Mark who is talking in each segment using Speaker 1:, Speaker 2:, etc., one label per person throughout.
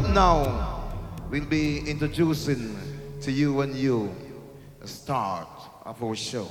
Speaker 1: about now, we'll be introducing to you and you the start of our show.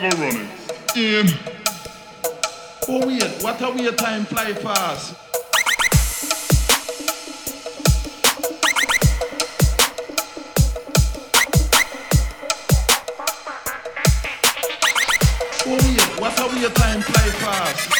Speaker 2: Go running. In.
Speaker 3: Oh wait, what a way time fly fast. Oh wait, what a way time fly fast.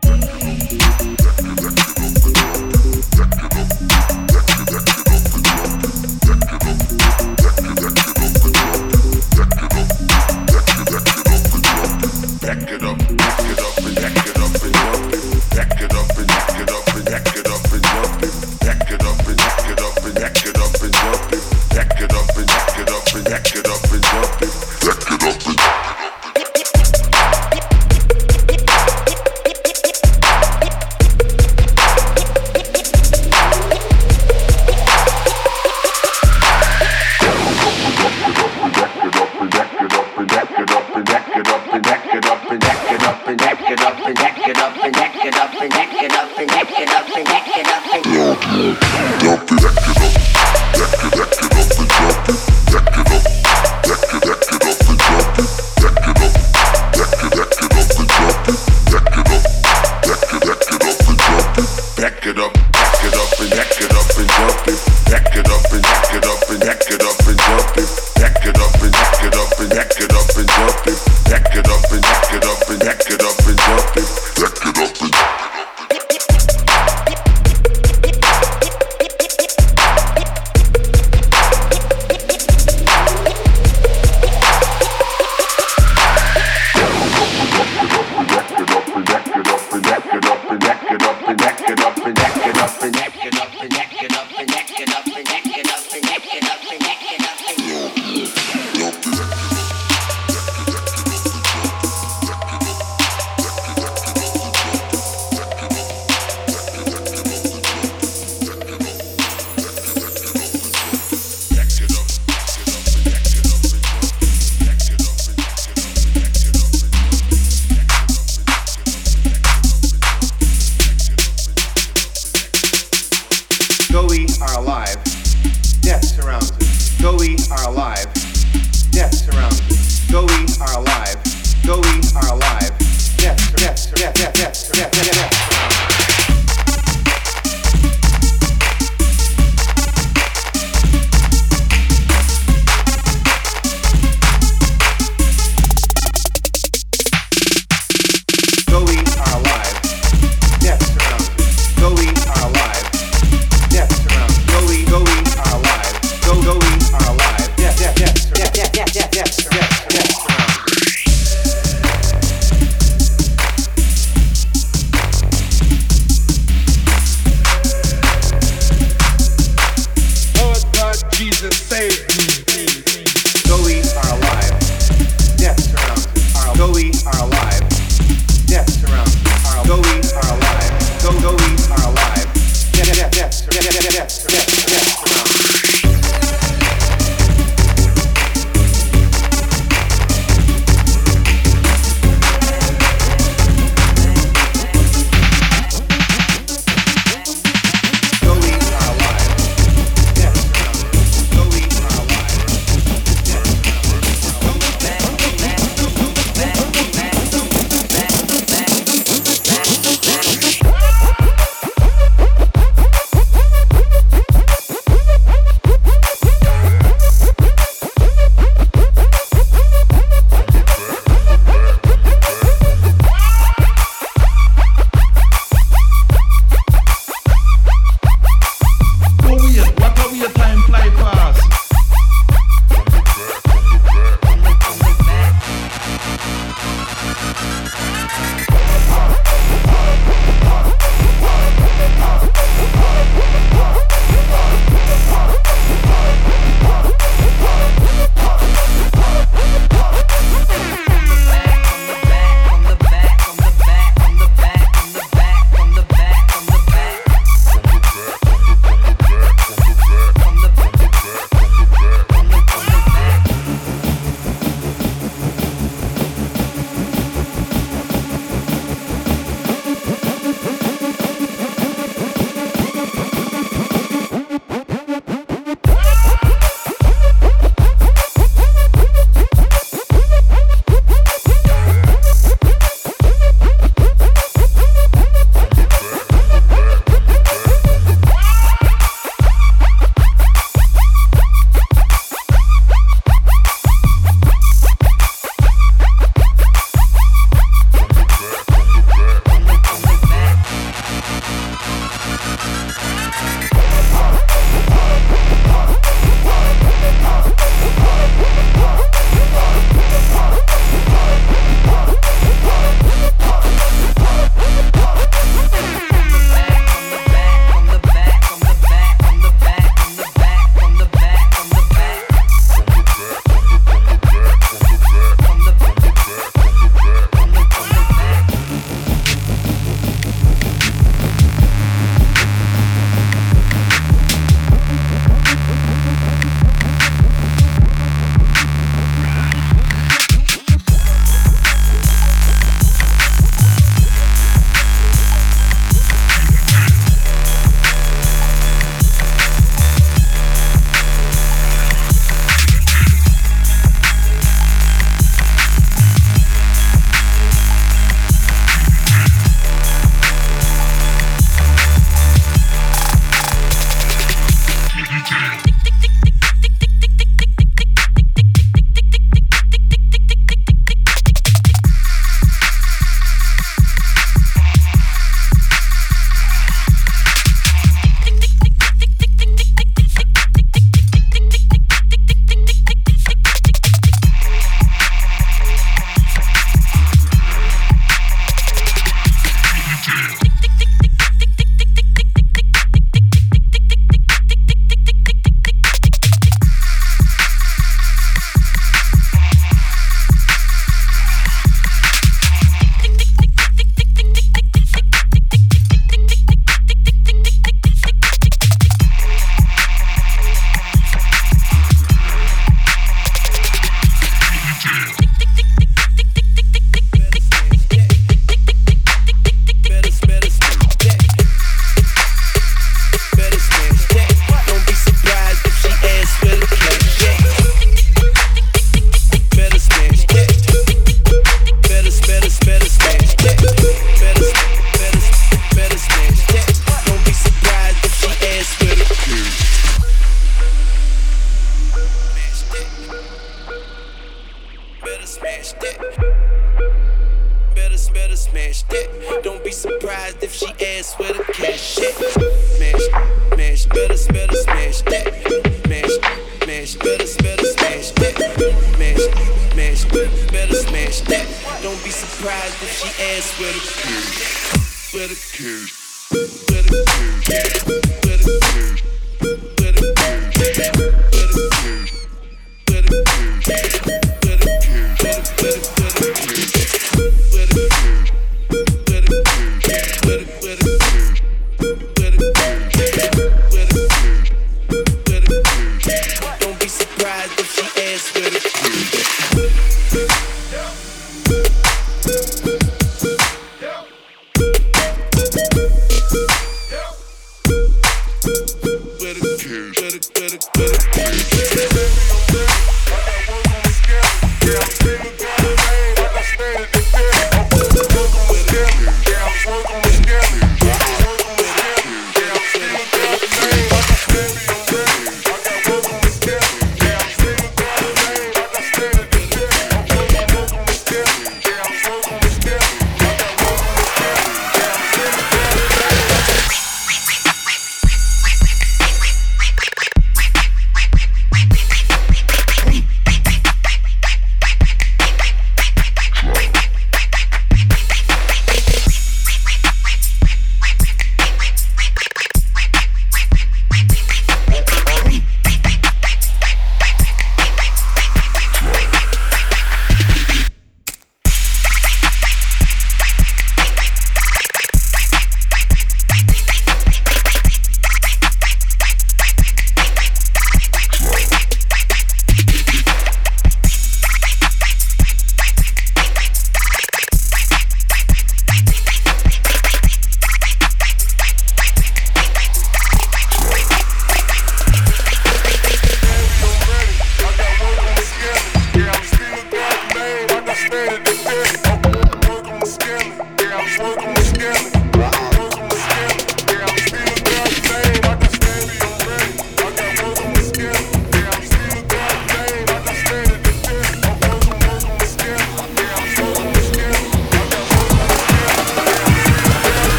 Speaker 4: Thank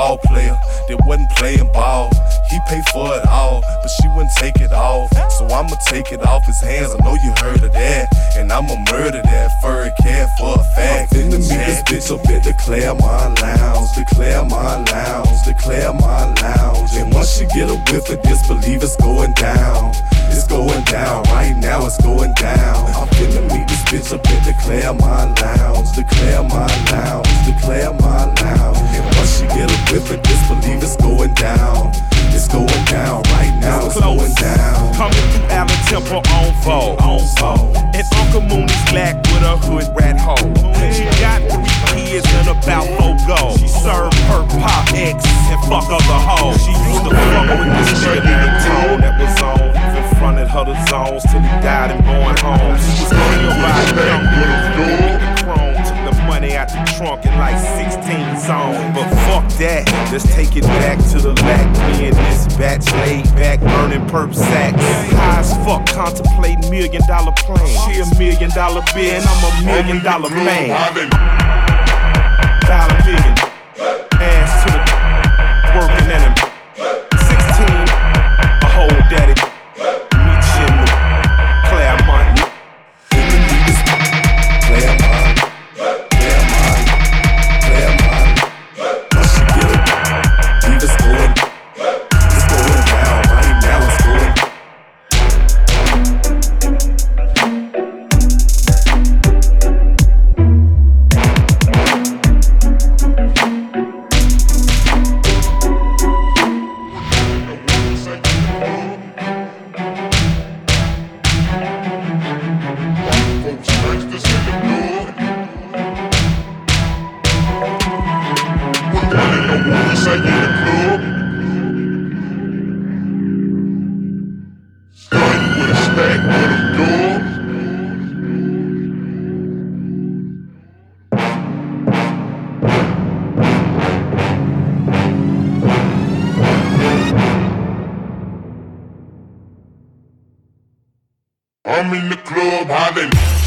Speaker 4: ball player that wasn't playing ball. He paid for it all, but she wouldn't take it off. So I'ma take it off his hands, I know you heard of that. And I'ma murder that furry cat for a fact. Then to meet this bitch up at the Claremont Lounge, the Claremont Lounge, the Claremont Lounge. And once she get a whiff of this, believe it's going down. It's going down, right now it's going down. I'm finna meet this bitch up at the Claremont Lounge, the Claremont Lounge, the Claremont Lounge. And once she get a whiff of this, believe it's going down. It's going down, right now it's going down.
Speaker 3: Coming through Allen Temple on Vogue. On Vogue. And Uncle Mooney's black with a hood rat hole. And she got three kids and about four goals. She served her pop ex and fuck other hoes. She used to fuck with this nigga named Tone that was on. Even fronted her the zones till he died and going home. She was killed by a young. Took the money out the trunk in like 16 zones. But fuck that, let's take it back to the lack. Me and this batch laid back, burning perp sacks. High as fuck, contemplating million dollar plans. She a million dollar bitch, and I'm a million dollar man. Dollar million,
Speaker 5: I'm in the club, they